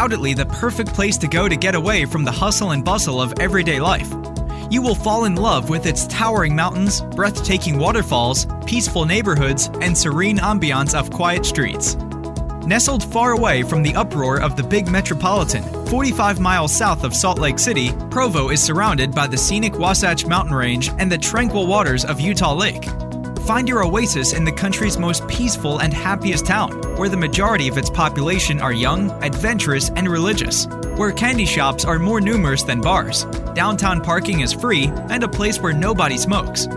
undoubtedly the perfect place to go to get away from the hustle and bustle of everyday life. You will fall in love with its towering mountains, breathtaking waterfalls, peaceful neighborhoods, and serene ambiance of quiet streets. Nestled far away from the uproar of the big metropolitan, 45 miles south of Salt Lake City, Provo is surrounded by the scenic Wasatch Mountain Range and the tranquil waters of Utah Lake. Find your oasis in the country's most peaceful and happiest town, where the majority of its population are young, adventurous, and religious, where candy shops are more numerous than bars, downtown parking is free, and a place where nobody smokes.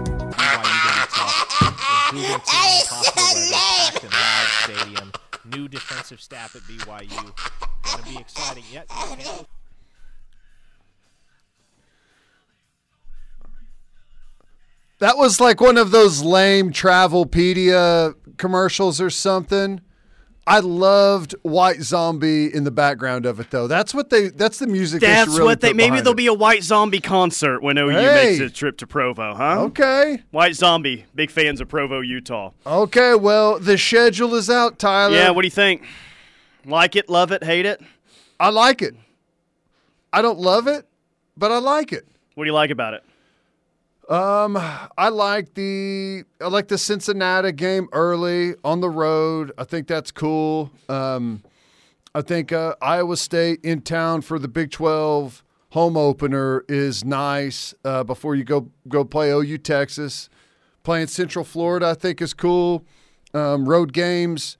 New defensive staff at BYU. Going to be exciting. Yet. That was like one of those lame Travelpedia commercials or something. I loved White Zombie in the background of it though. That's what they. That's the music. That's really what they. Maybe there'll it. be a White Zombie concert when OU Hey. makes a trip to Provo, huh? Okay. White Zombie, big fans of Provo, Utah. Okay. Well, the schedule is out, Tyler. Yeah, what do you think? Like it, love it, hate it? I like it. I don't love it, but I like it. What do you like about it? Um, I like the I like the Cincinnati game early on the road. I think that's cool. Um, I think uh, Iowa State in town for the Big Twelve home opener is nice. Uh, before you go go play OU Texas, playing Central Florida, I think is cool. Um, road games.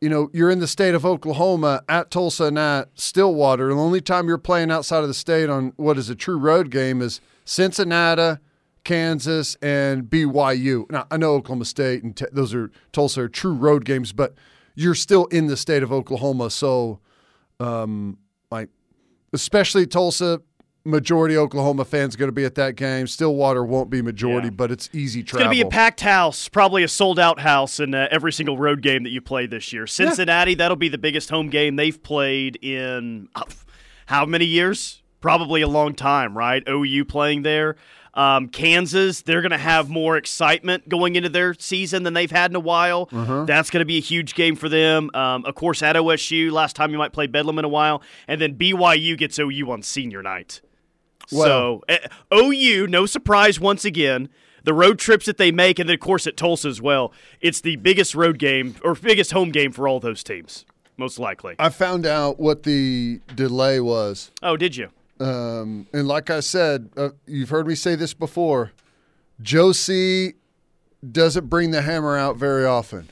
You know, you're in the state of Oklahoma at Tulsa and at Stillwater. And the only time you're playing outside of the state on what is a true road game is Cincinnati, Kansas, and BYU. Now, I know Oklahoma State and te- those are Tulsa are true road games, but you're still in the state of Oklahoma. So, um, like, especially Tulsa, majority Oklahoma fans going to be at that game. Stillwater won't be majority, Yeah. but it's easy travel. It's going to be a packed house, probably a sold out house in uh, every single road game that you play this year. Cincinnati, that'll be the biggest home game they've played in uh, how many years? Probably a long time, right? OU playing there. Um, Kansas, they're going to have more excitement going into their season than they've had in a while. That's going to be a huge game for them. Um, of course, at OSU, last time you might play Bedlam in a while. And then BYU gets OU on senior night. so, eh, OU, no surprise once again. The road trips that they make, and then, of course, at Tulsa as well. It's the biggest road game or biggest home game for all those teams, most likely. I found out what the delay was. Oh, did you? Um, and like I said, uh, you've heard me say this before. Joe C doesn't bring the hammer out very often.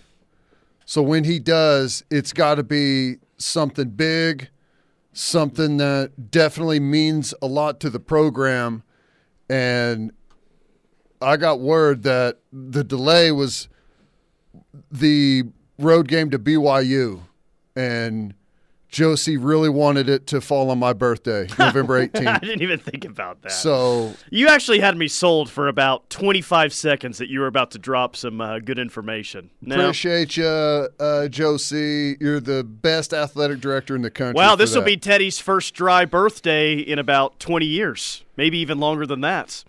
So when he does, it's got to be something big, something that definitely means a lot to the program. And I got word that the delay was the road game to BYU. And Joe C really wanted it to fall on my birthday, November 18th. I didn't even think about that. so you actually had me sold for about 25 seconds that you were about to drop some uh, good information. No. appreciate you, uh, Joe C. You're the best athletic director in the country. Wow, this will be Teddy's first dry birthday in about 20 years, maybe even longer than that.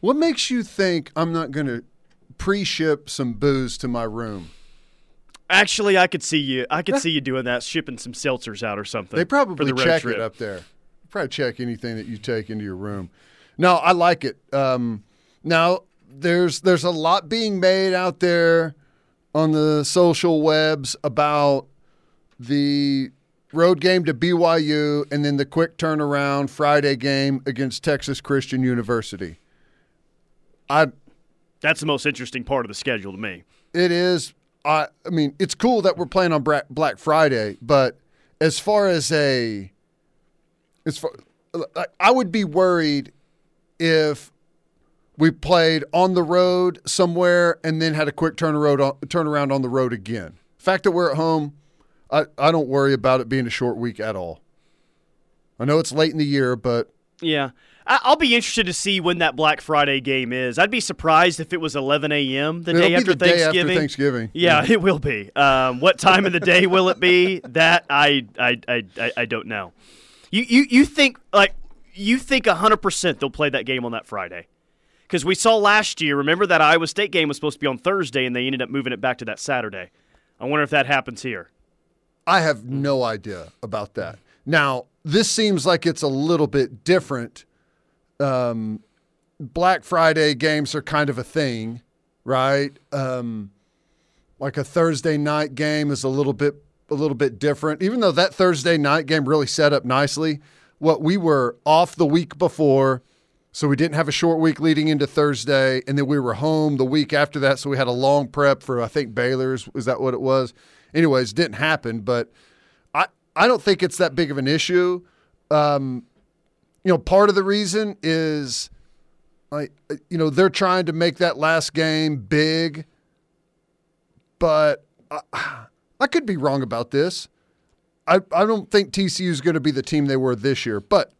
What makes you think I'm not going to pre-ship some booze to my room? Actually, I could see you. I could see you doing that, shipping some seltzers out or something. They probably the check trip. it up there. Probably check anything that you take into your room. No, I like it. Um, now there's there's a lot being made out there on the social webs about the road game to BYU and then the quick turnaround Friday game against Texas Christian University. I That's the most interesting part of the schedule to me. it is. I I mean, it's cool that we're playing on Black Friday, but as far as a, as far, I- would be worried if we played on the road somewhere and then had a quick turnaround on the road again. Fact that we're at home, I, I don't worry about it being a short week at all. I know it's late in the year, but Yeah. I'll be interested to see when that Black Friday game is. I'd be surprised if it was 11 a.m. the day after the day after Thanksgiving. Thanksgiving. Yeah, it will be. Um, what time of the day will it be? That I I, I, I, don't know. You, you you think like you think hundred percent they'll play that game on that Friday? Because we saw last year. Remember that Iowa State game was supposed to be on Thursday, and they ended up moving it back to that Saturday. I wonder if that happens here. I have no idea about that. Now, this seems like it's a little bit different. Um, Black Friday games are kind of a thing, right? Um, like a Thursday night game is a little bit a little bit different. Even though that Thursday night game really set up nicely, what we were off the week before, so we didn't have a short week leading into Thursday, and then we were home the week after that, so we had a long prep for I think Baylor's. Was that what it was? Anyways, didn't happen, but I I don't think it's that big of an issue. Um, you know, part of the reason is like you know they're trying to make that last game big, but I, I could be wrong about this. I I don't think TCU is going to be the team they were this year, but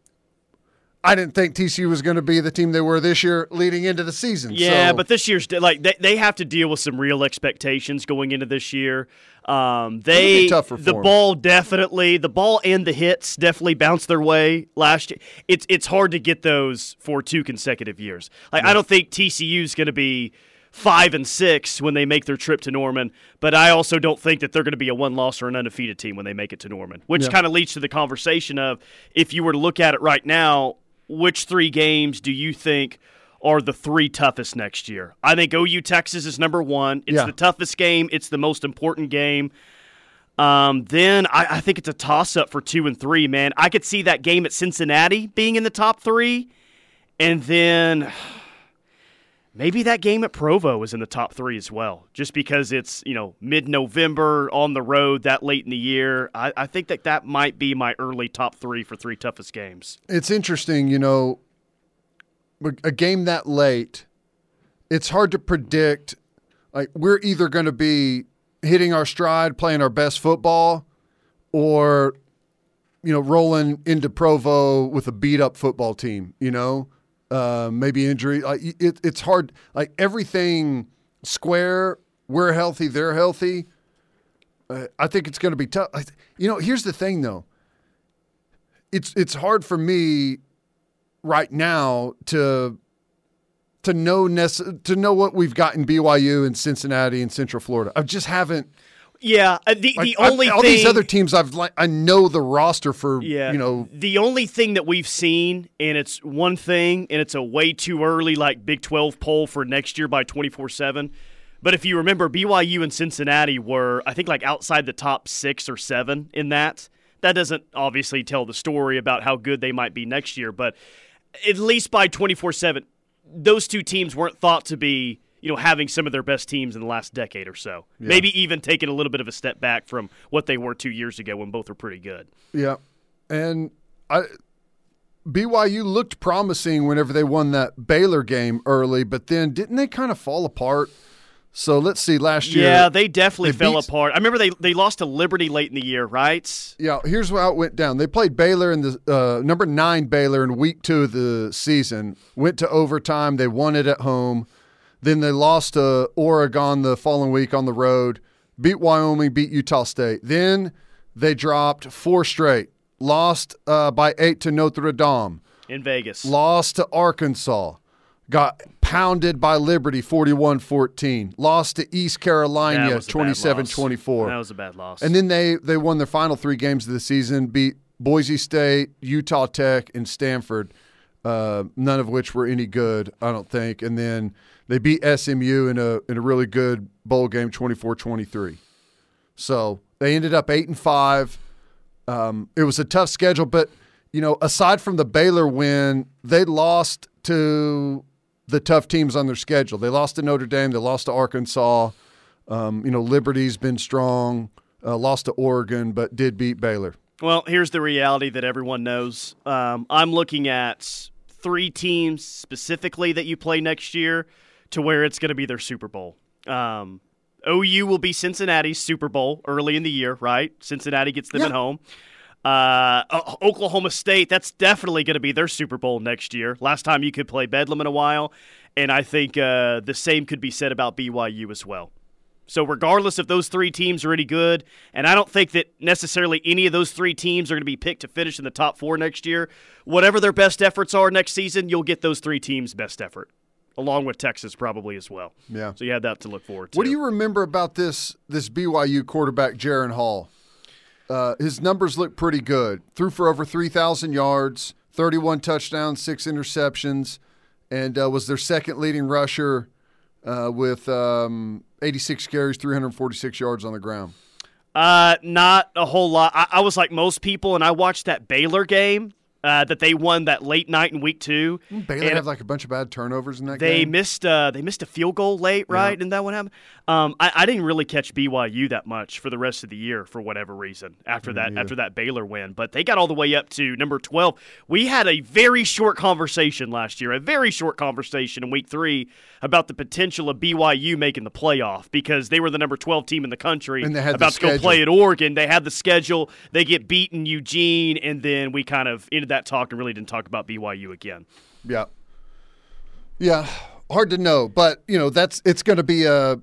I didn't think TCU was going to be the team they were this year leading into the season. Yeah, so. but this year's like they, they have to deal with some real expectations going into this year. Um, they tough for the ball definitely the ball and the hits definitely bounced their way last year. It's it's hard to get those for two consecutive years. Like I don't think TCU's going to be five and six when they make their trip to Norman, but I also don't think that they're going to be a one loss or an undefeated team when they make it to Norman. Which Yeah. kind of leads to the conversation of if you were to look at it right now, which three games do you think are the three toughest next year? I think OU Texas is number one. It's Yeah. the toughest game. It's the most important game. Um, then I, I think it's a toss up for two and three, man. I could see that game at Cincinnati being in the top three, and then maybe that game at Provo is in the top three as well, just because it's you know mid November on the road that late in the year. I, I think that that might be my early top three for three toughest games. it's interesting, you know, a game that late, it's hard to predict. Like, we're either going to be hitting our stride, playing our best football, or, you know, rolling into Provo with a beat up football team, you know, uh, maybe injury. Like, it, it's hard. Like, everything square, we're healthy, they're healthy. Uh, I think it's going to be tough. You know, here's the thing, though. It's it's hard for me right now to to know nece- to know what we've got in BYU and Cincinnati and Central Florida. I just haven't. Yeah, uh, the Like, the only I, all thing, these other teams I've like I know the roster for. Yeah. you know. the only thing that we've seen, and it's one thing, and it's a way too early, like Big 12 poll for next year by 24 7. But if you remember, BYU and Cincinnati were, I think, like outside the top six or seven in that. That doesn't obviously tell the story about how good they might be next year, but at least by 24 7, those two teams weren't thought to be. You know, having some of their best teams in the last decade or so. Maybe even taking a little bit of a step back from what they were two years ago when both were pretty good. Yeah, and I BYU looked promising whenever they won that Baylor game early, but then didn't they kind of fall apart? So let's see. Last year, Yeah, they definitely they fell beat- apart. I remember they, they lost to Liberty late in the year, right? Yeah, here's how it went down. They played Baylor in the uh, number nine Baylor in week two of the season. Went to overtime. They won it at home. Then they lost to Oregon the following week on the road. Beat Wyoming. Beat Utah State. Then they dropped four straight. Lost uh, by eight to Notre Dame. In Vegas. Lost to Arkansas. Got pounded by Liberty 41 14. Lost to East Carolina was a bad 27 loss. 24. That was a bad loss. And then they they won their final three games of the season, beat Boise State, Utah Tech, and Stanford. Uh, none of which were any good, I don't think. And then they beat SMU in a in a really good bowl game, 24-23. So they ended up eight and five. Um, it was a tough schedule, but you know, aside from the Baylor win, they lost to the tough teams on their schedule. They lost to Notre Dame. They lost to Arkansas. Um, you know, Liberty's been strong. Uh, lost to Oregon, but did beat Baylor. well, here's the reality that everyone knows. Um, I'm looking at three teams specifically that you play next year to where it's going to be their Super Bowl. Um, OU will be Cincinnati's Super Bowl early in the year, right? Cincinnati gets them Yeah. at home. Uh, Oklahoma State, that's definitely going to be their Super Bowl next year. Last time you could play Bedlam in a while. And I think uh, the same could be said about BYU as well. So, regardless if those three teams are any good, and I don't think that necessarily any of those three teams are going to be picked to finish in the top four next year, whatever their best efforts are next season, you'll get those three teams' best effort, along with Texas probably as well. Yeah. So, you had that to look forward to. What do you remember about this this BYU quarterback, Jaren Hall? Uh, his numbers look pretty good. Threw for over 3,000 yards, 31 touchdowns, six interceptions, and uh, was their second leading rusher uh, with um, 86 carries, 346 yards on the ground. Uh, not a whole lot. I, I was like most people, and I watched that Baylor game uh, that they won that late night in week two. Baylor And had like a bunch of bad turnovers in that They game. missed uh, they missed a field goal late, right? And that what happened? Um, I, I didn't really catch BYU that much for the rest of the year for whatever reason after that after that Baylor win. But they got all the way up to number twelve. We had a very short conversation last year, a very short conversation in week three about the potential of BYU making the playoff because they were the number twelve team in the country And they had the about to go play at Oregon. They had the schedule. They get beaten Eugene, and then we kind of ended that talk and really didn't talk about BYU again. Yeah. Yeah. Hard to know, but you know, that's it's going to be a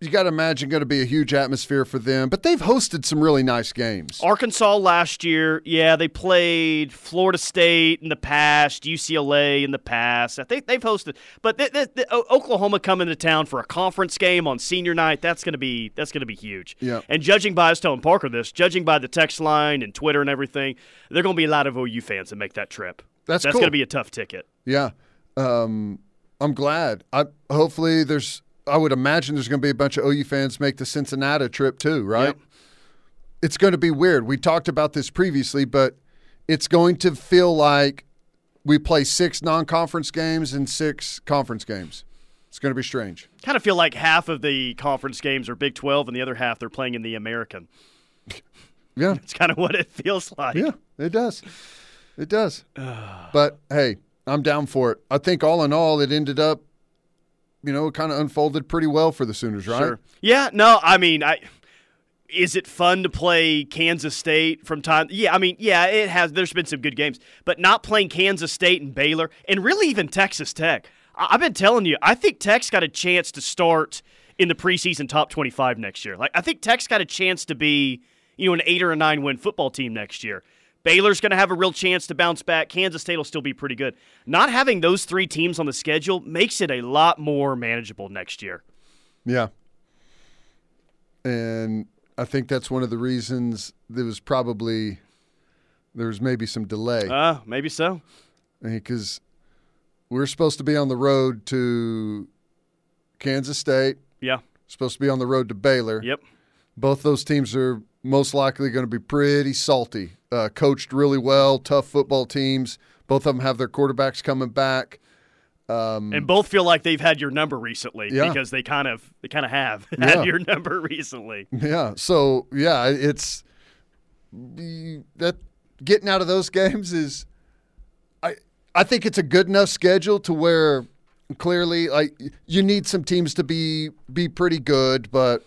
you got to imagine going to be a huge atmosphere for them, but they've hosted some really nice games. Arkansas last year, yeah, they played Florida State in the past, UCLA in the past. I think they've hosted, but th- th- th- O- Oklahoma coming to town for a conference game on senior night, that's going to be that's going to be huge. Yeah. And judging by was telling Parker this, judging by the text line and Twitter and everything, there are going to be a lot of OU fans that make that trip. That's that's cool. going to be a tough ticket. Yeah. Um, I'm glad. I hopefully there's I would imagine there's going to be a bunch of OU fans make the Cincinnati trip too, right? Yep. It's going to be weird. We talked about this previously, but it's going to feel like we play six non-conference games and six conference games. It's going to be strange. Kind of feel like half of the conference games are Big 12 and the other half they're playing in the American. Yeah. It's kind of what it feels like. Yeah, it does. It does. but hey, I'm down for it. I think all in all, it ended up, you know, it kind of unfolded pretty well for the Sooners, right? Sure. Yeah, no, I mean, I is it fun to play Kansas State from time? Yeah, I mean, yeah, it has. There's been some good games, but not playing Kansas State and Baylor, and really even Texas Tech. I- I've been telling you, I think Tech's got a chance to start in the preseason top 25 next year. Like, I think Tech's got a chance to be, you know, an eight or a nine win football team next year. Baylor's going to have a real chance to bounce back. Kansas State will still be pretty good. Not having those three teams on the schedule makes it a lot more manageable next year. Yeah. And I think that's one of the reasons there was probably there was maybe some delay Uh, maybe so. because we're supposed to be on the road to Kansas State, Yeah. supposed to be on the road to Baylor. Yep. Both those teams are most likely going to be pretty salty. Uh, coached really well, tough football teams. Both of them have their quarterbacks coming back. And both feel like they've had your number recently Yeah. because they kind of they kind of have Yeah. had your number recently. Yeah. So yeah, it's that getting out of those games is I I think it's a good enough schedule to where clearly like you need some teams to be be pretty good, but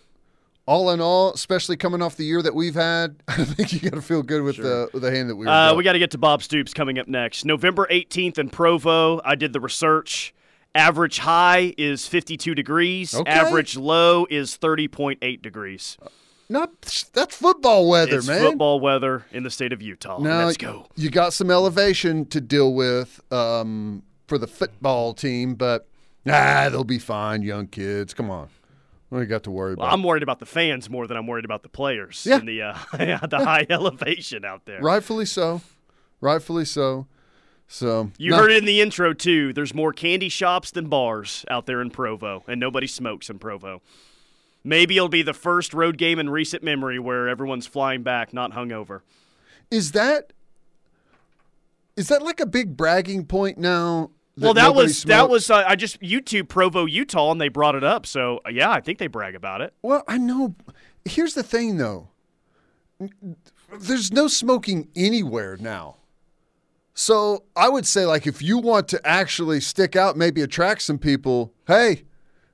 all in all, especially coming off the year that we've had, I think you got to feel good with the with the hand that we were. Uh, we got to get to Bob Stoops coming up next. November 18th in Provo. I did the research. Average high is 52 degrees. Okay. Average low is 30.8 degrees. Not that's football weather, It's man. football weather in the state of Utah. Now Let's go. you got some elevation to deal with um, for the football team, but ah, they'll be fine. Young kids, come on, what do you got to worry Well, about? I'm worried about the fans more than I'm worried about the players Yeah. and the uh, the high elevation out there. Rightfully so, rightfully so. So You no, heard it in the intro too. There's more candy shops than bars out there in Provo, and nobody smokes in Provo. Maybe it'll be the first road game in recent memory where everyone's flying back, not hungover. Is that is that like a big bragging point now? Well, that was that was uh, I just YouTube Provo, Utah, and they brought it up. So uh, yeah, I think they brag about it. Well, I know. Here's the thing, though. There's no smoking anywhere now. So I would say, like, if you want to actually stick out, maybe attract some people. Hey,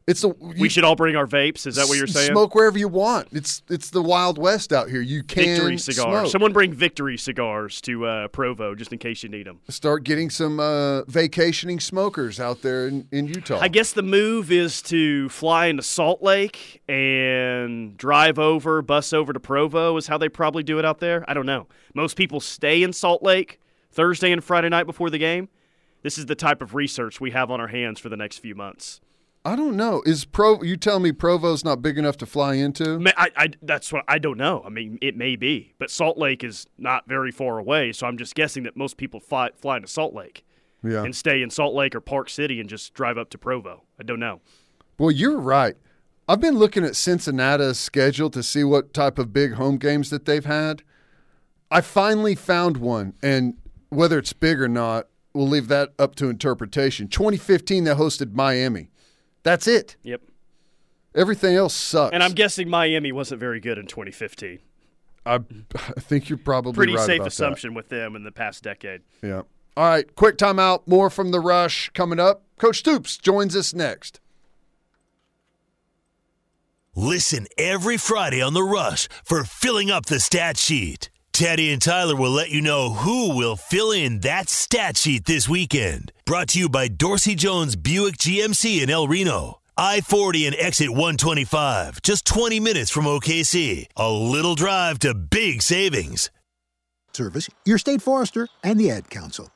it's a We should all bring our vapes. Is that what you're saying? Smoke wherever you want. It's it's the Wild West out here. You can Victory cigars. smoke. Someone bring Victory cigars to uh, Provo just in case you need them. Start getting some uh, vacationing smokers out there in, in Utah. I guess the move is to fly into Salt Lake and drive over, bus over to Provo is how they probably do it out there. I don't know. Most people stay in Salt Lake Thursday and Friday night before the game. This is the type of research we have on our hands for the next few months. I don't know. Is Pro? You tell me Provo's not big enough to fly into? I, I, that's what I don't know. I mean, it may be, but Salt Lake is not very far away, so I'm just guessing that most people fly, fly to Salt Lake Yeah. and stay in Salt Lake or Park City and just drive up to Provo. I don't know. Well, you're right. I've been looking at Cincinnati's schedule to see what type of big home games that they've had. I finally found one, and whether it's big or not, we'll leave that up to interpretation. 2015, they hosted Miami. That's it. Yep. Everything else sucks. And I'm guessing Miami wasn't very good in 2015. I, I think you're probably Pretty right safe about assumption with them in the past decade. Yeah. All right. Quick timeout. More from the rush coming up. Coach Stoops joins us next. Listen every Friday on The Rush for filling up the stat sheet. Teddy and Tyler will let you know who will fill in that stat sheet this weekend. Brought to you by Dorsey Jones Buick GMC in El Reno. I 40 and exit 125, just 20 minutes from OKC. A little drive to big savings. Service, your state forester, and the Ad Council.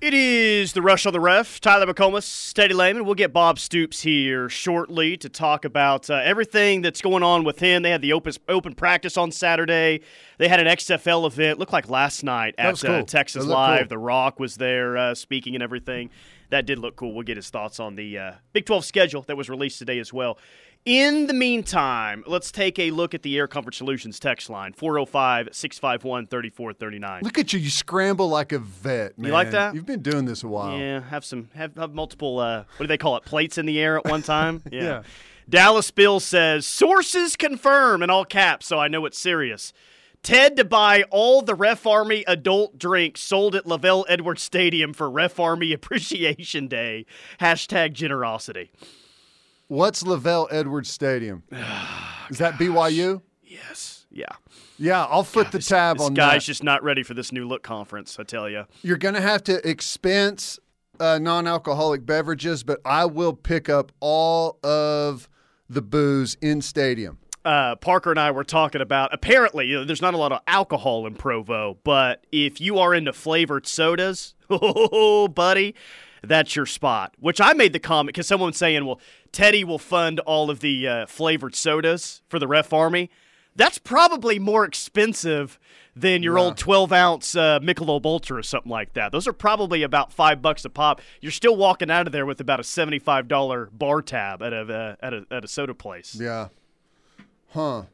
It is the rush on the ref. Tyler McComas, Teddy Lehman. We'll get Bob Stoops here shortly to talk about uh, everything that's going on with him. They had the open open practice on Saturday. They had an XFL event. Looked like last night at was uh. Texas Live. cool. The Rock was there uh, speaking and everything. That did look cool. We'll get his thoughts on the uh, Big 12 schedule that was released today as well. In the meantime, let's take a look at the Air Comfort Solutions text line 405 651 3439. Look at you. You scramble like a vet, man. You like that? You've been doing this a while. Yeah, have some have, have multiple uh what do they call it? Plates in the air at one time? Yeah. Yeah. Dallas Bill says sources confirm in all caps, so I know it's serious. Ted to buy all the Ref Army adult drinks sold at LaVell Edwards Stadium for Ref Army Appreciation Day. Hashtag generosity. What's LaVell Edwards Stadium? Is that BYU? Yes. Yeah. Yeah, I'll foot the This- tab this on guy's that. Guy's just not ready for this new look conference, I tell you. You're going to have to expense uh, non-alcoholic beverages, but I will pick up all of the booze in stadium. uh, Parker and I were talking about. Apparently, you know, there's not a lot of alcohol in Provo, but if you are into flavored sodas, oh, buddy, that's your spot. Which I made the comment because someone was saying, "Well, Teddy will fund all of the uh, flavored sodas for the Ref Army." That's probably more expensive than your old 12 ounce uh, Michelob Ultra or something like that. Those are probably about five bucks a pop. You're still walking out of there with about a $75 bar tab at a, uh, at a, at a soda place. Yeah. Huh.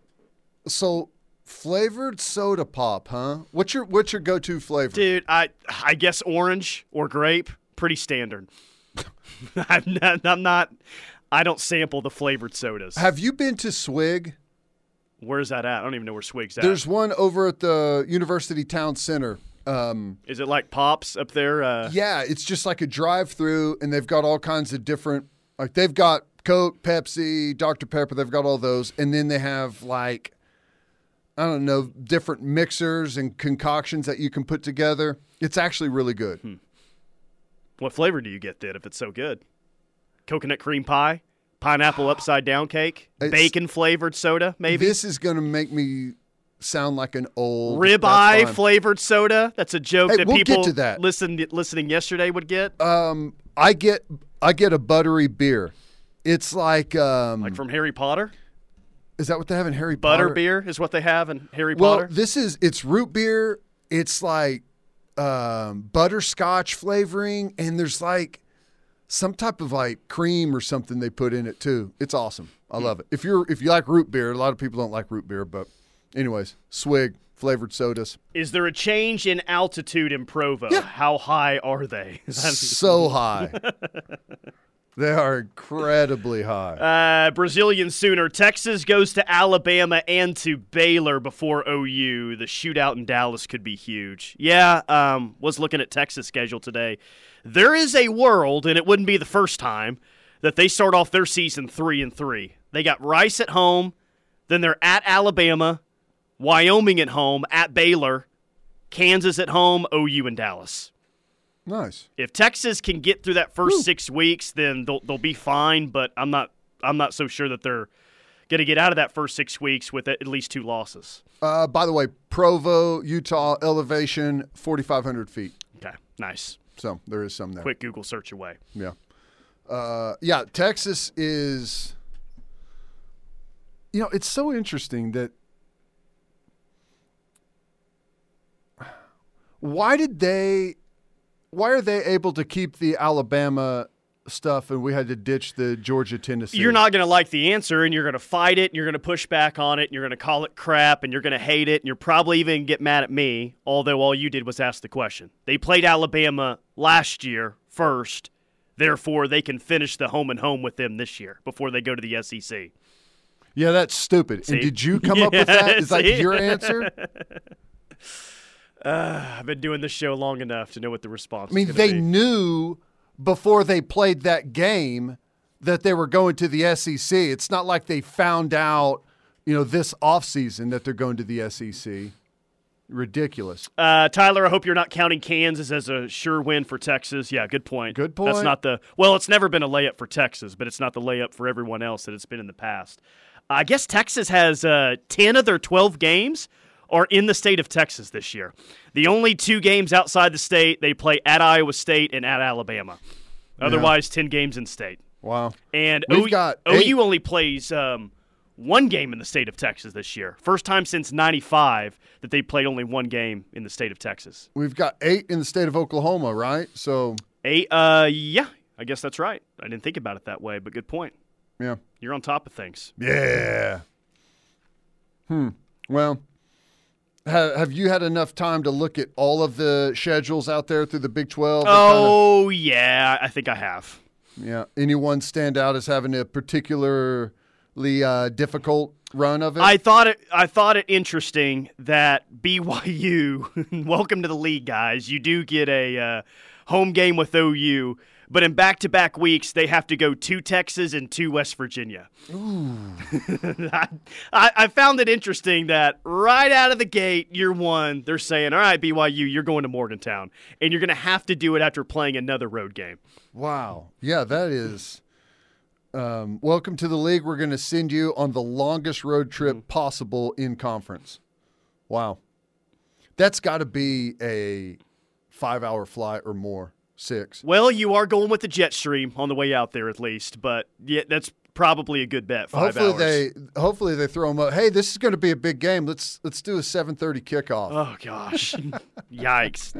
So flavored soda pop, huh? What's your what's your go-to flavor? Dude, I I guess orange or grape, pretty standard. I'm not, I'm not. I don't sample the flavored sodas. Have you been to Swig? Where's that at? I don't even know where Swig's at. There's one over at the University Town Center. Um, Is it like Pops up there? Uh, yeah, it's just like a drive-through, and they've got all kinds of different. Like they've got Coke, Pepsi, Dr Pepper. They've got all those, and then they have like I don't know different mixers and concoctions that you can put together. It's actually really good. Hmm. What flavor do you get then if it's so good? Coconut cream pie, pineapple upside down cake, It's- bacon flavored soda, maybe This is going to make me sound like an old ribeye flavored soda. That's a joke Hey, that we'll people that. listen listening yesterday would get, Um, I get I get a buttery beer. It's like um, like from Harry Potter. is that what they have in Harry Butter Potter? beer is what they have in Harry Well, Potter. this is it's root beer. It's like um, butterscotch flavoring, and there's like some type of like cream or something they put in it too. It's awesome. I love it. If you're if you like root beer, a lot of people don't like root beer, but anyways, swig flavored sodas, Is there a change in altitude in Provo? Yeah. How high are they? so high. they are incredibly high. Uh, Brazilian Sooner. Texas goes to Alabama and to Baylor before OU. The shootout in Dallas could be huge. Yeah, um, was looking at Texas' schedule today. There is a world, and it wouldn't be the first time that they start off their season three and three. They got Rice at home, then they're at Alabama, Wyoming at home, at Baylor, Kansas at home, OU and Dallas. Nice. If Texas can get through that first six weeks, then they'll they'll be fine. But I'm not I'm not so sure that they're going to get out of that first six weeks with at least two losses. Uh, by the way, Provo, Utah, elevation 4,500 feet. Okay, nice. So there is some there. Quick Google search away. Yeah. Uh, yeah, Texas is. You know, it's so interesting that. Why did they. Why are they able to keep the Alabama stuff and we had to ditch the Georgia Tennessee? You're not going to like the answer, and you're going to fight it, and you're going to push back on it, and you're going to call it crap, and you're going to hate it, and you're probably even get mad at me. Although all you did was ask the question. They played Alabama last year first, therefore they can finish the home and home with them this year before they go to the SEC. Yeah, that's stupid. See? And did you come up with that? Is that your answer? I've been doing this show long enough to know what the response. I mean, they be. knew before they played that game that they were going to the SEC. It's not like they found out, you know, this offseason that they're going to the SEC. Ridiculous. Uh, Tyler, I hope you're not counting Kansas as a sure win for Texas. Yeah, good point. Good point. That's not the well. It's never been a layup for Texas, but it's not the layup for everyone else that it's been in the past. I guess Texas has uh, ten of their twelve games are in the state of Texas this year. The only two games outside the state they play at Iowa State and at Alabama. Otherwise, ten games in state. Wow. And We've OU, got eight- OU only plays um, one game in the state of Texas this year. First time since '95 that they played only one game in the state of Texas. We've got eight in the state of Oklahoma, right? So, Eight, uh, yeah, I guess that's right. I didn't think about it that way, but good point. yeah. You're on top of things. Yeah. Hmm. Well, ha- have you had enough time to look at all of the schedules out there through the Big 12? that kinda- Oh yeah, I think I have. yeah. Anyone stand out as having a particularly uh, difficult run of it? I thought it. I thought it interesting that BYU. welcome to the league, guys. You do get a uh, home game with OU, but in back-to-back weeks they have to go to Texas and to West Virginia. I, I I found it interesting that right out of the gate, year one, they're saying, "All right, BYU, you're going to Morgantown, and you're going to have to do it after playing another road game." Wow. Yeah, that is. Um, welcome to the league. We're going to send you on the longest road trip possible in conference. Wow. That's got to be a five hour flight or more. Six. Well, you are going with the jet stream on the way out there, at least, but yeah, that's probably a good bet. Hopefully hours. they hopefully they throw them up. Hey, this is going to be a big game. Let's let's do a seven thirty kickoff. Oh gosh, yikes!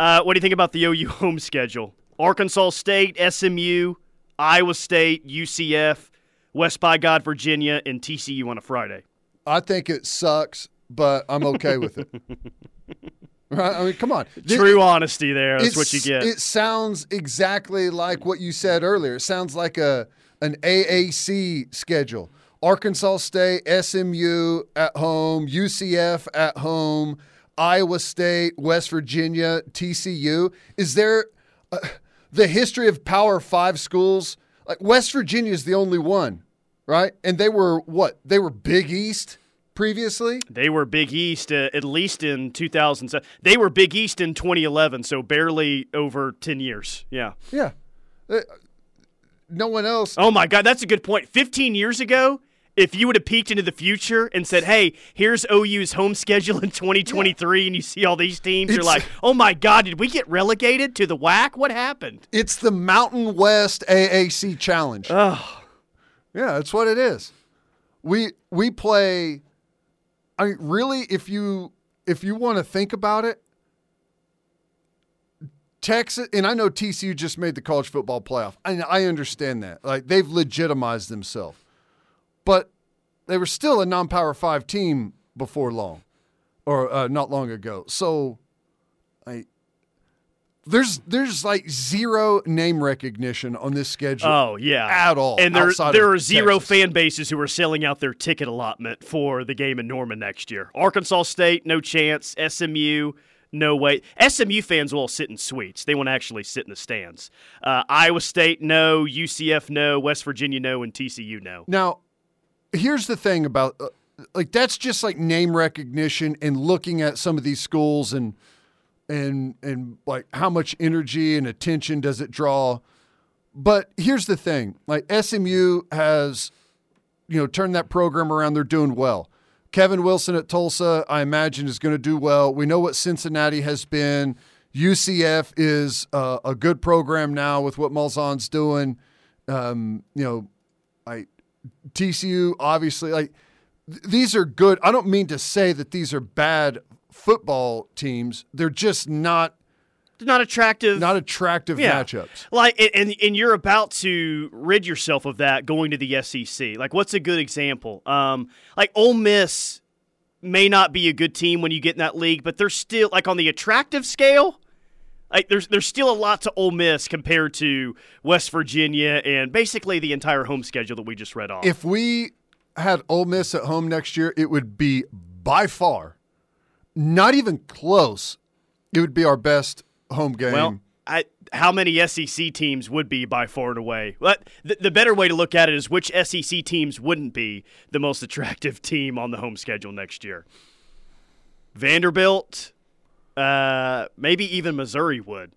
Uh, what do you think about the OU home schedule? Arkansas State, SMU, Iowa State, UCF, West by God, Virginia, and TCU on a Friday. I think it sucks, but I'm okay with it. right? I mean, come on. This- True honesty there. That's what you get. It sounds exactly like what you said earlier. It sounds like a an AAC schedule. Arkansas State, SMU at home, UCF at home, Iowa State, West Virginia, TCU. Is there uh, the history of Power 5 schools? Like West Virginia is the only one, right? And they were what? They were Big East previously? They were Big East uh, at least in 2007. They were Big East in 2011, so barely over 10 years. Yeah. Yeah. Uh, no one else Oh my God, that's a good point. 15 years ago, if you would have peeked into the future and said, "Hey, here's OU's home schedule in 2023," and you see all these teams, you're like, "Oh my God, did we get relegated to the WAC? What happened?" It's the Mountain West AAC Challenge. Oh, Yeah, that's what it is. We we play. I mean, really, if you if you want to think about it, Texas and I know TCU just made the college football playoff. I understand that. Like they've legitimized themselves, but they were still a non-power five team before long, or uh, not long ago. So, I. There's there's like zero name recognition on this schedule. oh yeah, At all, And there there are zero Texas. fan bases who are selling out their ticket allotment for the game in Norman next year. Arkansas State, no chance. SMU. No way. SMU fans will all sit in suites. They won't actually sit in the stands. Uh, Iowa State, no. UCF, no. West Virginia, no. And TCU, no. Now, here's the thing about uh, like that's just like name recognition and looking at some of these schools and and and like how much energy and attention does it draw. But here's the thing, like SMU has you know turned that program around. They're doing well. Kevin Wilson at Tulsa, I imagine, is going to do well. We know what Cincinnati has been. UCF is uh, a good program now with what Malzahn's doing. Um, you know, I TCU obviously like th- these are good. I don't mean to say that these are bad football teams. They're just not Not attractive. not attractive Yeah. matchups. Like, and and you're about to rid yourself of that going to the SEC. Like, what's a good example? Um, like Ole Miss may not be a good team when you get in that league, but they're still like on the attractive scale. Like, there's there's still a lot to Ole Miss compared to West Virginia and basically the entire home schedule that we just read off. If we had Ole Miss at home next year, it would be by far, not even close. It would be our best home game. Well, I, how many SEC teams would be by far and away? But the, the better way to look at it is which SEC teams wouldn't be the most attractive team on the home schedule next year. Vanderbilt, uh, maybe even Missouri would.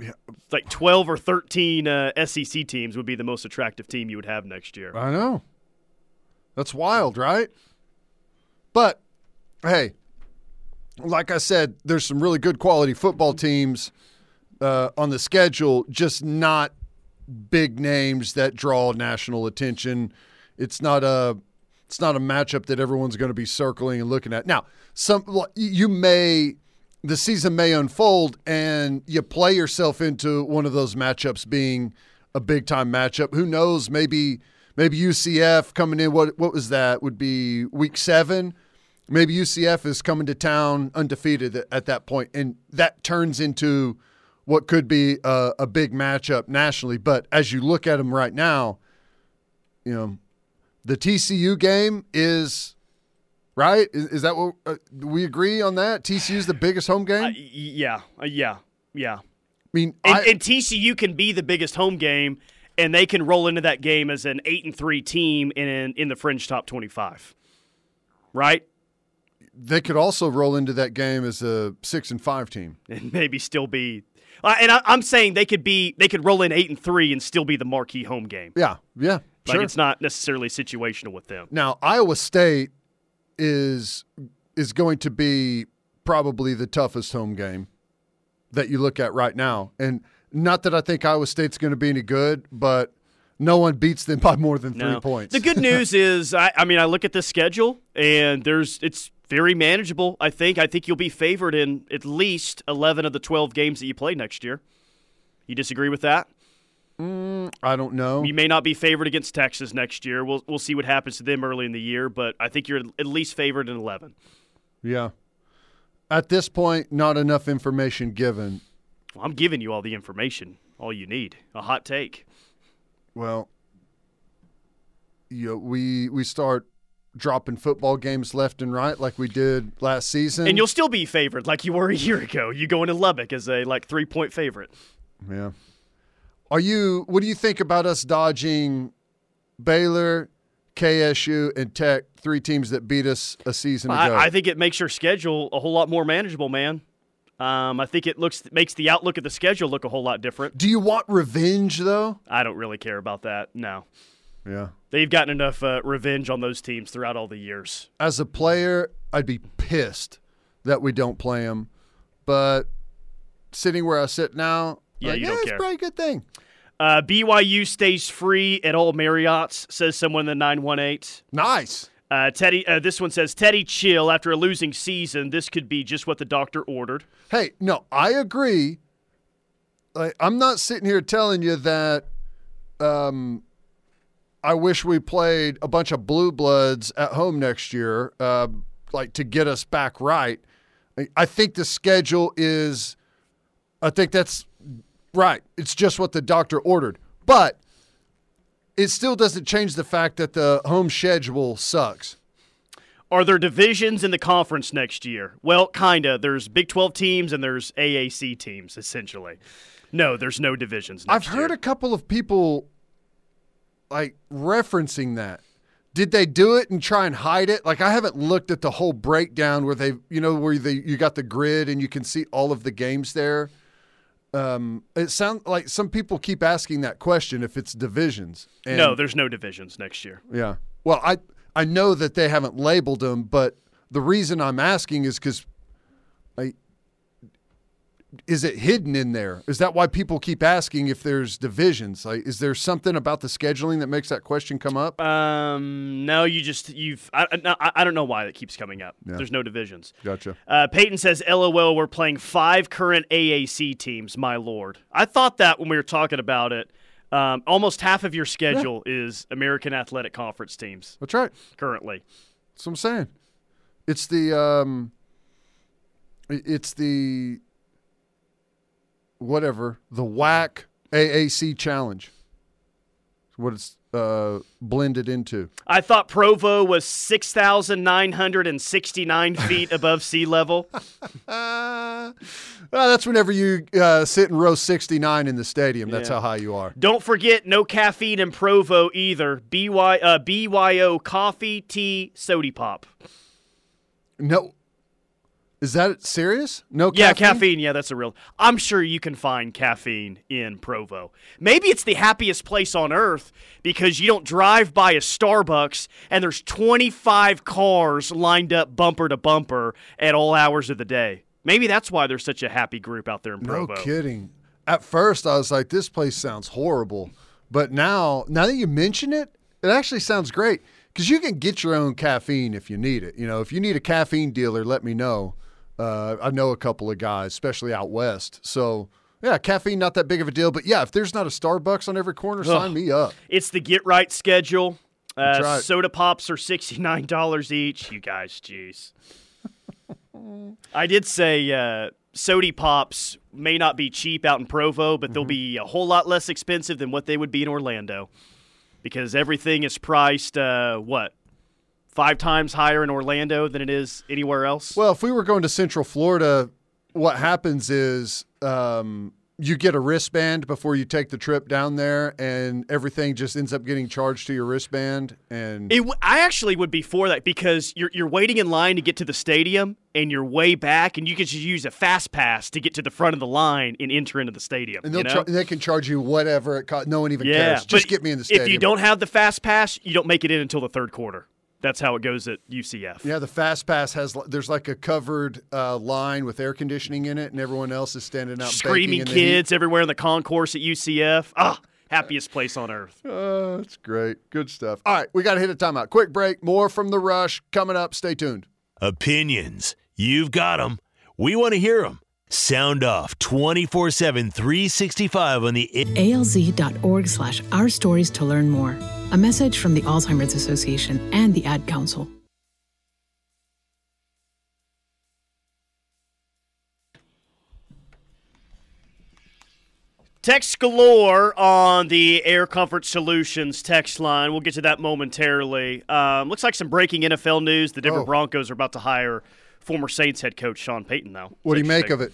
Yeah. Like 12 or 13 uh, SEC teams would be the most attractive team you would have next year. I know. That's wild, right? But hey, like I said, there's some really good quality football teams uh, on the schedule, just not big names that draw national attention. It's not a it's not a matchup that everyone's going to be circling and looking at. Now, some you may the season may unfold and you play yourself into one of those matchups being a big time matchup. Who knows? Maybe maybe UCF coming in. What what was that? Would be week seven. Maybe UCF is coming to town undefeated at, at that point, and that turns into what could be a, a big matchup nationally. But as you look at them right now, you know, the TCU game is right. Is, is that what uh, we agree on? That TCU is the biggest home game. Uh, yeah, uh, yeah, yeah. I mean, And, I, and TCU can be the biggest home game, and they can roll into that game as an eight and three team in in the fringe top twenty five, right? They could also roll into that game as a six and five team. And maybe still be. And I, I'm saying they could be they could roll in eight and three and still be the marquee home game. Yeah, yeah, Like sure. it's not necessarily situational with them. Now Iowa State is is going to be probably the toughest home game that you look at right now, and not that I think Iowa State's going to be any good, but no one beats them by more than three points. The good news is, I, I mean, I look at the schedule and there's it's very manageable. I think. I think you'll be favored in at least eleven of the twelve games that you play next year. You disagree with that? Mm, I don't know. You may not be favored against Texas next year. We'll we'll see what happens to them early in the year, but I think you're at least favored in eleven. Yeah. At this point, not enough information given. Well, I'm giving you all the information, all you need. A hot take. Well, you know, we we start dropping football games left and right like we did last season. And you'll still be favored like you were a year ago. You go into Lubbock as a like three point favorite. Yeah. Are you? What do you think about us dodging Baylor, KSU, and Tech, three teams that beat us a season ago? I, I think it makes your schedule a whole lot more manageable, man. Um, I think it looks makes the outlook of the schedule look a whole lot different. do you want revenge though? I don't really care about that. No, Yeah. they've gotten enough uh, revenge on those teams throughout all the years. As a player, I'd be pissed that we don't play them, but sitting where I sit now, Yeah, like, you don't it's care. a pretty good thing. Uh, BYU stays free at all Marriott's, says someone in the nine one eight. Nice. Uh, Teddy, uh, this one says Teddy chill after a losing season. This could be just what the doctor ordered. Hey, no, I agree. Like, I'm not sitting here telling you that um, I wish we played a bunch of blue bloods at home next year, uh, like to get us back right. I- I think the schedule is, I think that's right. It's just what the doctor ordered. But it still doesn't change the fact that the home schedule sucks. Are there divisions in the conference next year? Well, kinda. There's Big 12 teams and there's AAC teams, essentially. No, there's no divisions. I've heard year. a couple of people like referencing that. did they do it and try and hide it? Like I haven't looked at the whole breakdown where they, you know, where they you got the grid and you can see all of the games there. Um, it sounds like some people keep asking that question if it's divisions. And, no, there's no divisions next year. Yeah. Well, I I know that they haven't labeled them, but the reason I'm asking is because, I is it hidden in there? Is that why people keep asking if there's divisions? Like, is there something about the scheduling that makes that question come up? Um, no, you just you've. I, I, I don't know why that keeps coming up. Yeah. There's no divisions. Gotcha. Uh, Peyton says, "LOL, we're playing five current AAC teams. My lord, I thought that when we were talking about it. Um, almost half of your schedule is American Athletic Conference teams That's right. currently. That's what I'm saying. It's the um, it's the whatever the whack AAC challenge. What it's uh, blended into. I thought Provo was six thousand nine hundred and sixty-nine feet above sea level. Uh, well, that's whenever you uh, sit in row 69 in the stadium. That's Yeah. how high you are. Don't forget, no caffeine in Provo either. BY, uh, BYO coffee, tea, soda pop. No. Is that serious? No caffeine? Yeah, caffeine? Yeah, that's a real. I'm sure you can find caffeine in Provo. Maybe it's the happiest place on earth because you don't drive by a Starbucks and there's 25 cars lined up bumper to bumper at all hours of the day. Maybe that's why there's such a happy group out there in Provo. No kidding. At first, I was like, this place sounds horrible. But now, now that you mention it, it actually sounds great because you can get your own caffeine if you need it. You know, if you need a caffeine dealer, let me know. Uh, I know a couple of guys, especially out west. So, yeah, caffeine not that big of a deal. But yeah, if there's not a Starbucks on every corner, sign me up. It's the get right schedule. Uh, right. Soda pops are sixty nine dollars each. You guys, jeez. I did say uh, soda pops may not be cheap out in Provo, but Mm-hmm. they'll be a whole lot less expensive than what they would be in Orlando, because everything is priced uh, what five times higher in Orlando than it is anywhere else. Well, if we were going to Central Florida, what happens is um, you get a wristband before you take the trip down there, and everything just ends up getting charged to your wristband. And It, w- I actually would be for that because you're you're waiting in line to get to the stadium and you're way back, and you can just use a fast pass to get to the front of the line and enter into the stadium. and you know? char- they can charge you whatever it costs. No one even yeah, cares. Just get me in the stadium. If you don't have the fast pass, you don't make it in until the third quarter. That's how it goes at UCF. yeah, the fast pass has there's like a covered uh, line with air conditioning in it, and everyone else is standing out, baking Screaming in the kids everywhere in the concourse at UCF. Ah, happiest place on earth. Oh, that's great. Good stuff. All right, we got to hit a timeout. Quick break. More from the rush coming up. Stay tuned. Opinions. You've got them. We want to hear them. Sound off 24 7, 365 on the alz.org slash our stories to learn more. A message from the Alzheimer's Association and the Ad Council. Text galore on the Air Comfort Solutions text line. We'll get to that momentarily. Um, looks like some breaking NFL news. The Denver Oh. Broncos are about to hire former Saints head coach Sean Payton, though. What do you make of it?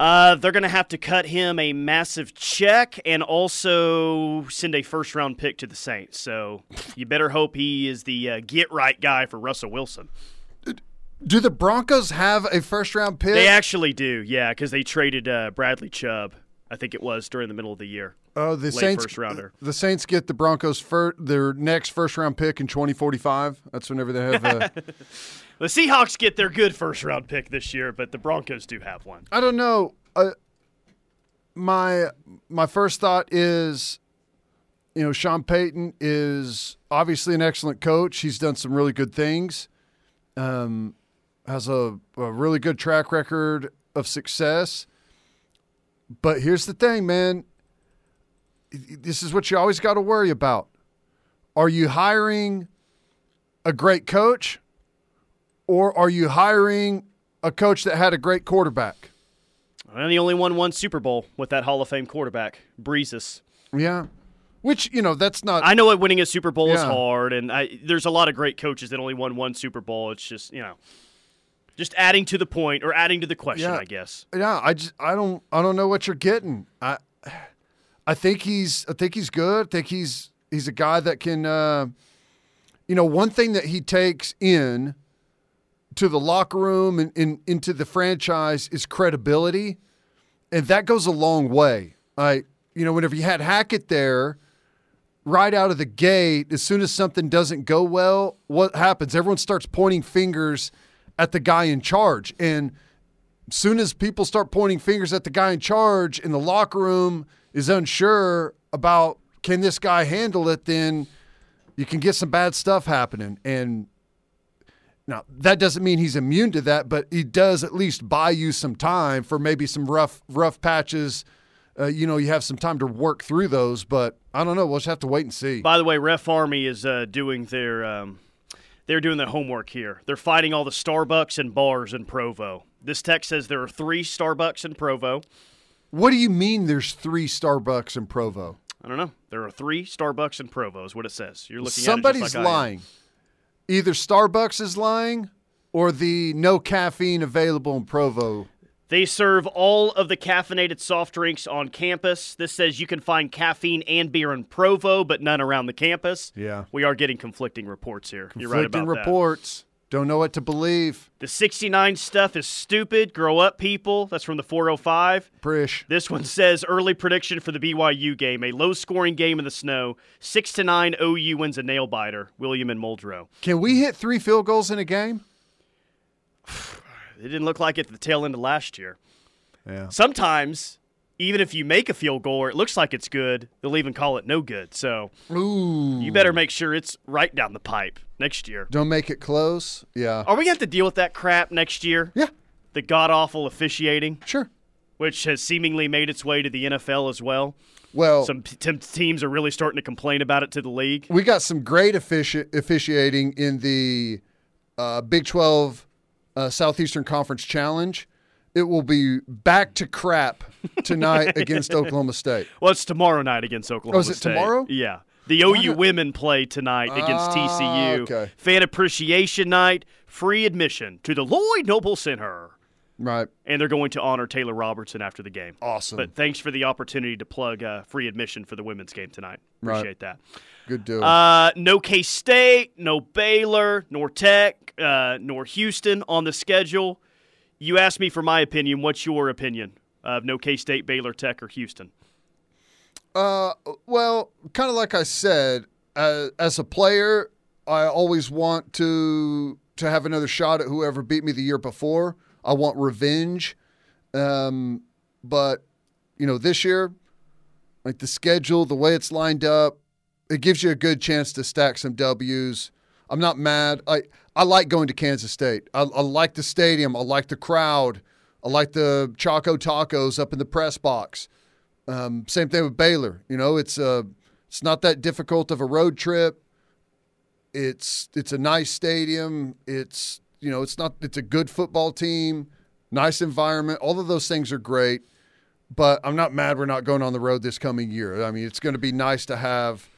Uh, they're going to have to cut him a massive check and also send a first round pick to the Saints. So you better hope he is the uh, get right guy for Russell Wilson. Do the Broncos have a first round pick? They actually do, yeah, because they traded uh, Bradley Chubb. I think it was during the middle of the year. Oh, the late Saints first rounder. The Saints get the Broncos fir- their next first round pick in 2045. That's whenever they have. Uh, The Seahawks get their good first round pick this year, but the Broncos do have one. I don't know. Uh, my my first thought is, you know, Sean Payton is obviously an excellent coach. He's done some really good things. Um, has a, a really good track record of success. But here's the thing, man. This is what you always got to worry about. Are you hiring a great coach or are you hiring a coach that had a great quarterback? And the only one won Super Bowl with that Hall of Fame quarterback, Breezes. Yeah. Which, you know, that's not I know what winning a Super Bowl is hard, and I, there's a lot of great coaches that only won one Super Bowl. It's just, you know, just adding to the point or adding to the question, Yeah. I guess. Yeah, I just I don't I don't know what you're getting. I I think he's I think he's good. I think he's he's a guy that can uh you know, one thing that he takes in to the locker room and, and into the franchise is credibility, and that goes a long way. I, you know, whenever you had Hackett there, right out of the gate, as soon as something doesn't go well, what happens? Everyone starts pointing fingers at the guy in charge, and as soon as people start pointing fingers at the guy in charge, and the locker room is unsure about can this guy handle it, then you can get some bad stuff happening. And now that doesn't mean he's immune to that, but he does at least buy you some time for maybe some rough rough patches. Uh, you know, you have some time to work through those, but I don't know. We'll just have to wait and see. By the way, Ref Army is uh, doing their um, they're doing their homework here. They're fighting all the Starbucks and bars in Provo. This text says there are three Starbucks in Provo. What do you mean? There's three Starbucks in Provo? I don't know. There are three Starbucks in Provo. Is what it says. You're looking. Somebody's at it just like I am. Either Starbucks is lying, or the no caffeine available in Provo. They serve all of the caffeinated soft drinks on campus. This says you can find caffeine and beer in Provo, but none around the campus. Yeah. We are getting conflicting reports here. You're right Conflicting about that. reports. Don't know what to believe. The 69 stuff is stupid. Grow up, people. That's from the 405. Prish. This one says early prediction for the BYU game: a low-scoring game in the snow. Six to nine, OU wins a nail biter. William and Muldrow. Can we hit three field goals in a game? It didn't look like it at the tail end of last year. Yeah. Sometimes, even if you make a field goal or it looks like it's good, they'll even call it no good. So Ooh. you better make sure it's right down the pipe next year. Don't make it close. Yeah. Are we going to have to deal with that crap next year? Yeah. The god awful officiating, Sure. which has seemingly made its way to the NFL as well. Well, Some t- teams are really starting to complain about it to the league. we got some great offici- officiating in the uh, Big 12 uh, Southeastern Conference Challenge. It will be back to crap tonight against Oklahoma State. Well, it's tomorrow night against Oklahoma Oh, is it State. tomorrow? Yeah. The OU women play tonight against Ah, TCU. okay. Fan appreciation night, free admission to the Lloyd Noble Center. Right. And they're going to honor Taylor Robertson after the game. Awesome. But thanks for the opportunity to plug uh, free admission for the women's game tonight. Right. Appreciate that. Good deal. Uh, no K State, no Baylor, nor Tech, uh, nor Houston on the schedule. You asked me for my opinion. What's your opinion of no K State, Baylor, Tech, or Houston? Uh, well, kind of like I said, uh, as a player, I always want to to have another shot at whoever beat me the year before. I want revenge. Um, but you know, this year, like the schedule, the way it's lined up, it gives you a good chance to stack some W's. I'm not mad. I I like going to Kansas State. I, I like the stadium. I like the crowd. I like the Choco Tacos up in the press box. Um, same thing with Baylor. You know, it's uh, it's not that difficult of a road trip. It's it's a nice stadium. It's you know, it's not. It's a good football team. Nice environment. All of those things are great. But I'm not mad we're not going on the road this coming year. I mean, it's going to be nice to have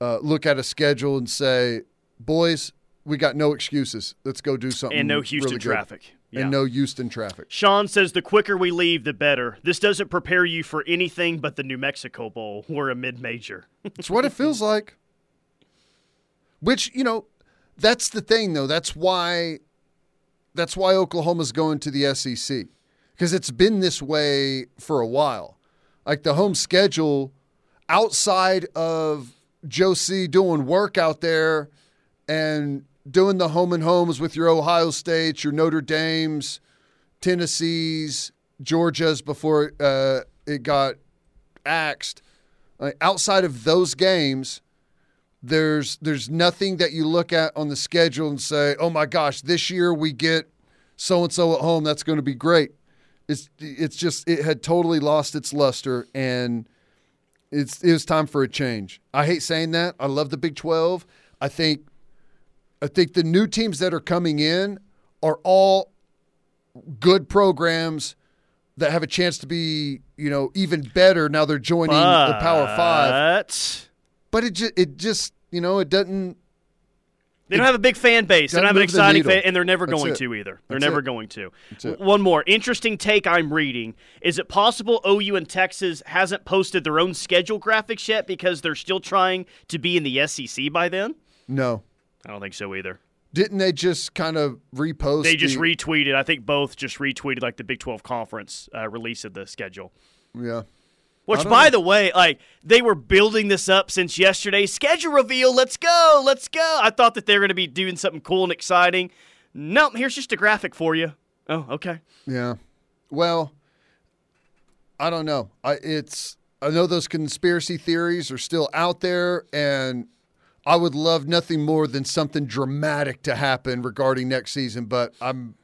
uh, look at a schedule and say, boys, we got no excuses. Let's go do something. And no Houston really good." traffic. Yeah. And no Houston traffic. Sean says the quicker we leave, the better. This doesn't prepare you for anything but the New Mexico Bowl. We're a mid major. It's what it feels like. Which, you know, that's the thing though. That's why that's why Oklahoma's going to the SEC. Because it's been this way for a while. Like the home schedule outside of Joe C doing work out there and doing the home and homes with your Ohio States, your Notre Dames, Tennessees, Georgias before uh, it got axed. Like, outside of those games, there's there's nothing that you look at on the schedule and say, "Oh my gosh, this year we get so and so at home. That's going to be great." It's it's just it had totally lost its luster, and it's it was time for a change. I hate saying that. I love the Big Twelve. I think I think the new teams that are coming in are all good programs that have a chance to be, you know, even better now they're joining the Power 5. But But it just it just, you know, it doesn't They don't have a big fan base. They don't have an exciting fan, and they're never That's going it. to either. They're That's never it. going to. One more interesting take I'm reading: Is it possible OU and Texas hasn't posted their own schedule graphics yet because they're still trying to be in the SEC by then? no. I don't think so either. Didn't they just kind of repost? They just the- retweeted. I think both just retweeted like the Big 12 conference uh, release of the schedule. Yeah. Which, by know. the way, like they were building this up since yesterday. Schedule reveal. Let's go. Let's go. I thought that they were going to be doing something cool and exciting. Nope. Here's just a graphic for you. Oh, okay. Yeah. Well, I don't know. I it's I know those conspiracy theories are still out there and I would love nothing more than something dramatic to happen regarding next season, but I'm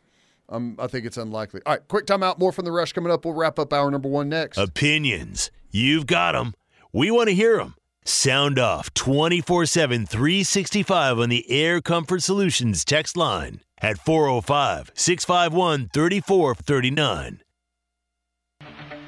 I'm I think it's unlikely. All right, quick timeout. More from the rush coming up. We'll wrap up hour number 1 next. Opinions. You've got them. We want to hear them. Sound off 24 7, 365 on the Air Comfort Solutions text line at 405 651 3439.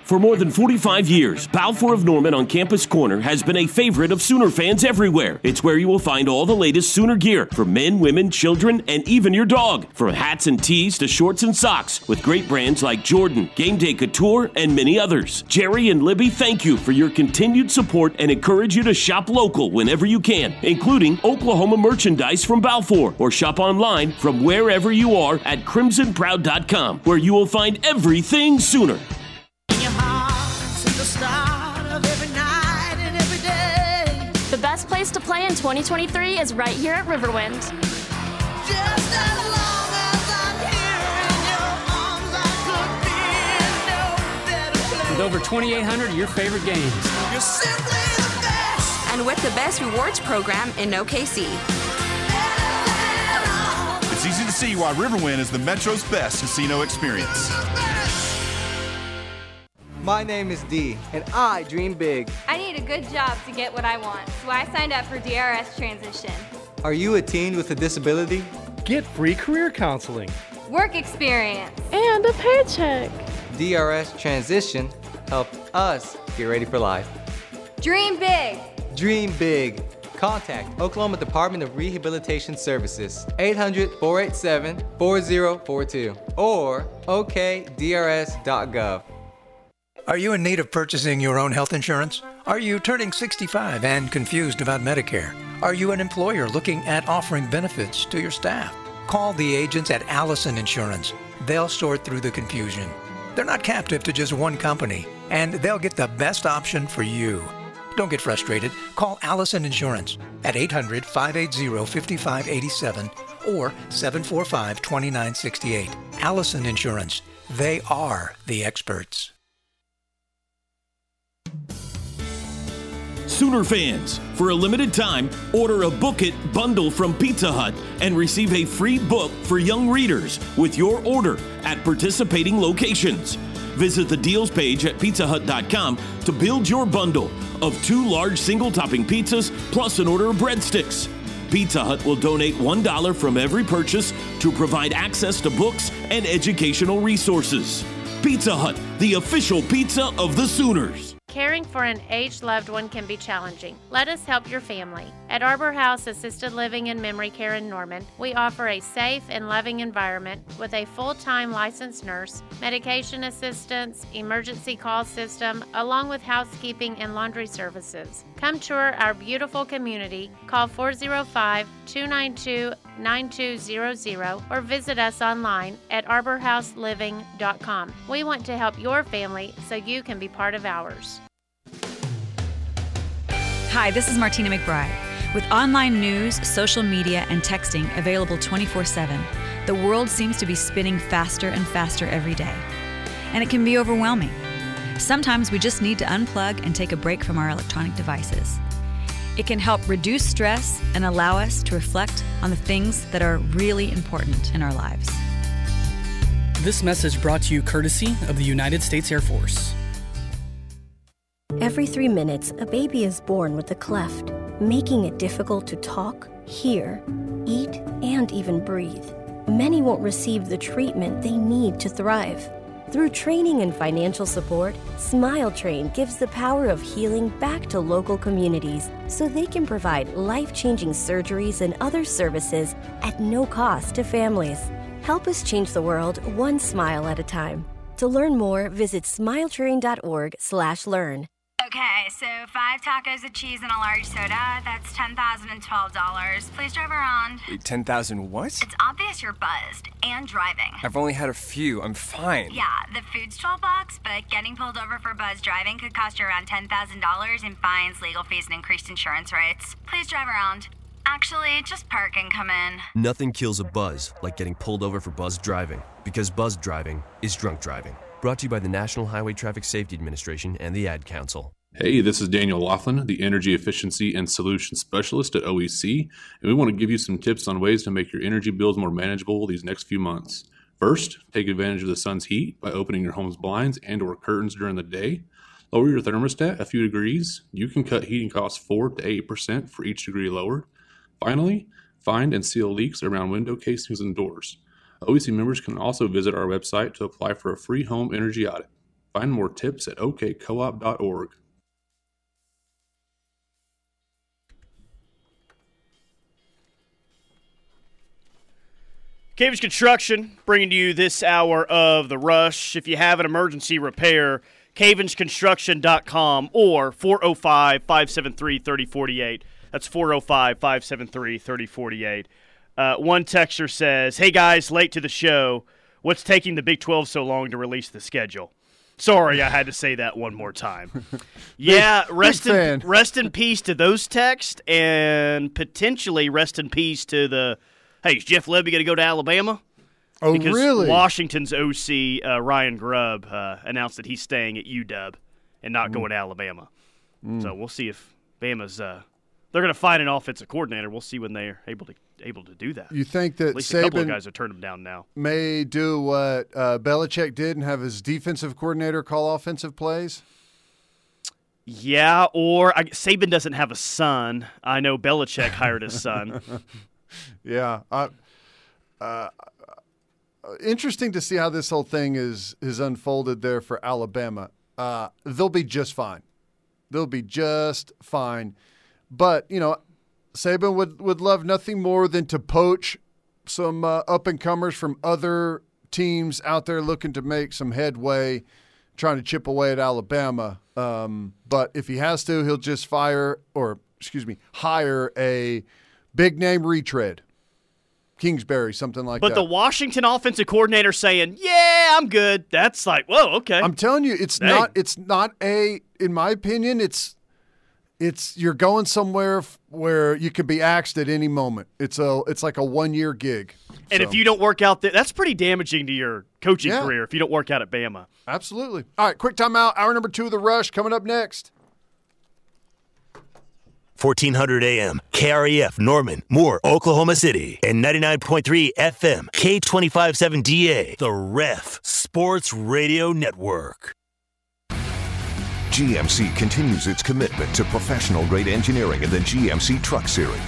For more than 45 years, Balfour of Norman on Campus Corner has been a favorite of Sooner fans everywhere. It's where you will find all the latest Sooner gear for men, women, children, and even your dog. From hats and tees to shorts and socks, with great brands like Jordan, Game Day Couture, and many others. Jerry and Libby thank you for your continued support and encourage you to shop local whenever you can, including Oklahoma merchandise from Balfour, or shop online from wherever you are at crimsonproud.com, where you will find everything Sooner. Place to play in 2023 is right here at Riverwind. With over 2,800 of your favorite games. And with the best rewards program in OKC. It's easy to see why Riverwind is the Metro's best casino experience. My name is Dee, and I dream big. I need a good job to get what I want, so I signed up for DRS Transition. Are you a teen with a disability? Get free career counseling. Work experience. And a paycheck. DRS Transition helped us get ready for life. Dream big. Dream big. Contact Oklahoma Department of Rehabilitation Services 800 487 4042 or okdrs.gov. Are you in need of purchasing your own health insurance? Are you turning 65 and confused about Medicare? Are you an employer looking at offering benefits to your staff? Call the agents at Allison Insurance. They'll sort through the confusion. They're not captive to just one company, and they'll get the best option for you. Don't get frustrated. Call Allison Insurance at 800 580 5587 or 745 2968. Allison Insurance. They are the experts. Sooner fans, for a limited time, order a Book It bundle from Pizza Hut and receive a free book for young readers with your order at participating locations. Visit the deals page at pizzahut.com to build your bundle of two large single topping pizzas plus an order of breadsticks. Pizza Hut will donate $1 from every purchase to provide access to books and educational resources. Pizza Hut, the official pizza of the Sooners. Caring for an aged loved one can be challenging. Let us help your family. At Arbor House Assisted Living and Memory Care in Norman, we offer a safe and loving environment with a full time licensed nurse, medication assistance, emergency call system, along with housekeeping and laundry services. Come tour our beautiful community. Call 405 292 9200 or visit us online at arborhouseliving.com. We want to help your family so you can be part of ours. Hi, this is Martina McBride. With online news, social media, and texting available 24 7, the world seems to be spinning faster and faster every day. And it can be overwhelming. Sometimes we just need to unplug and take a break from our electronic devices. It can help reduce stress and allow us to reflect on the things that are really important in our lives. This message brought to you courtesy of the United States Air Force. Every three minutes, a baby is born with a cleft, making it difficult to talk, hear, eat, and even breathe. Many won't receive the treatment they need to thrive. Through training and financial support, Smile Train gives the power of healing back to local communities so they can provide life changing surgeries and other services at no cost to families. Help us change the world one smile at a time. To learn more, visit smiletrain.org/learn. Okay, so five tacos of cheese and a large soda. That's ten thousand and twelve dollars. Please drive around. Wait, 10,000 what? It's obvious you're buzzed and driving. I've only had a few. I'm fine. Yeah, the food's twelve bucks, but getting pulled over for buzz driving could cost you around ten thousand dollars in fines, legal fees, and increased insurance rates. Please drive around. Actually, just park and come in. Nothing kills a buzz like getting pulled over for buzz driving, because buzz driving is drunk driving. Brought to you by the National Highway Traffic Safety Administration and the Ad Council. Hey, this is Daniel Laughlin, the Energy Efficiency and Solutions Specialist at OEC, and we want to give you some tips on ways to make your energy bills more manageable these next few months. First, take advantage of the sun's heat by opening your home's blinds and or curtains during the day. Lower your thermostat a few degrees. You can cut heating costs 4 to 8% for each degree lowered. Finally, find and seal leaks around window casings and doors. OEC members can also visit our website to apply for a free home energy audit. Find more tips at okcoop.org. Cavens Construction bringing to you this hour of the rush. If you have an emergency repair, cavensconstruction.com or 405 573 3048. That's 405 573 3048. Uh, one texter says, Hey guys, late to the show. What's taking the Big 12 so long to release the schedule? Sorry, I had to say that one more time. yeah, rest in, rest in peace to those texts, and potentially rest in peace to the. Hey, is Jeff Lebby going to go to Alabama? Oh, because really? Washington's OC uh, Ryan Grubb uh, announced that he's staying at UW and not Mm. going to Alabama. So we'll see if Bama's. Uh, they're going to find an offensive coordinator. We'll see when they're able to able to do that. You think that At least a couple of guys have turned him down now. May do what uh, Belichick did and have his defensive coordinator call offensive plays. Yeah, or I, Saban doesn't have a son. I know Belichick hired his son. yeah. Uh, uh, interesting to see how this whole thing is is unfolded there for Alabama. Uh, they'll be just fine. They'll be just fine. But you know, Saban would would love nothing more than to poach some uh, up and comers from other teams out there looking to make some headway, trying to chip away at Alabama. Um, but if he has to, he'll just fire or excuse me, hire a big name retread. Kingsbury, something like but that. But the Washington offensive coordinator saying, "Yeah, I'm good." That's like, whoa, okay. I'm telling you, it's Dang. not. It's not a. In my opinion, it's. It's you're going somewhere f- where you could be axed at any moment. It's a. It's like a one year gig. and So, if you don't work out, there, that's pretty damaging to your coaching Yeah. career. If you don't work out at Bama, absolutely. All right, quick timeout. Hour number two of the rush coming up next. 1400 AM, KREF Norman, Moore, Oklahoma City, and 99.3 FM, K257DA, The Ref Sports Radio Network. GMC continues its commitment to professional grade engineering in the GMC Truck Series.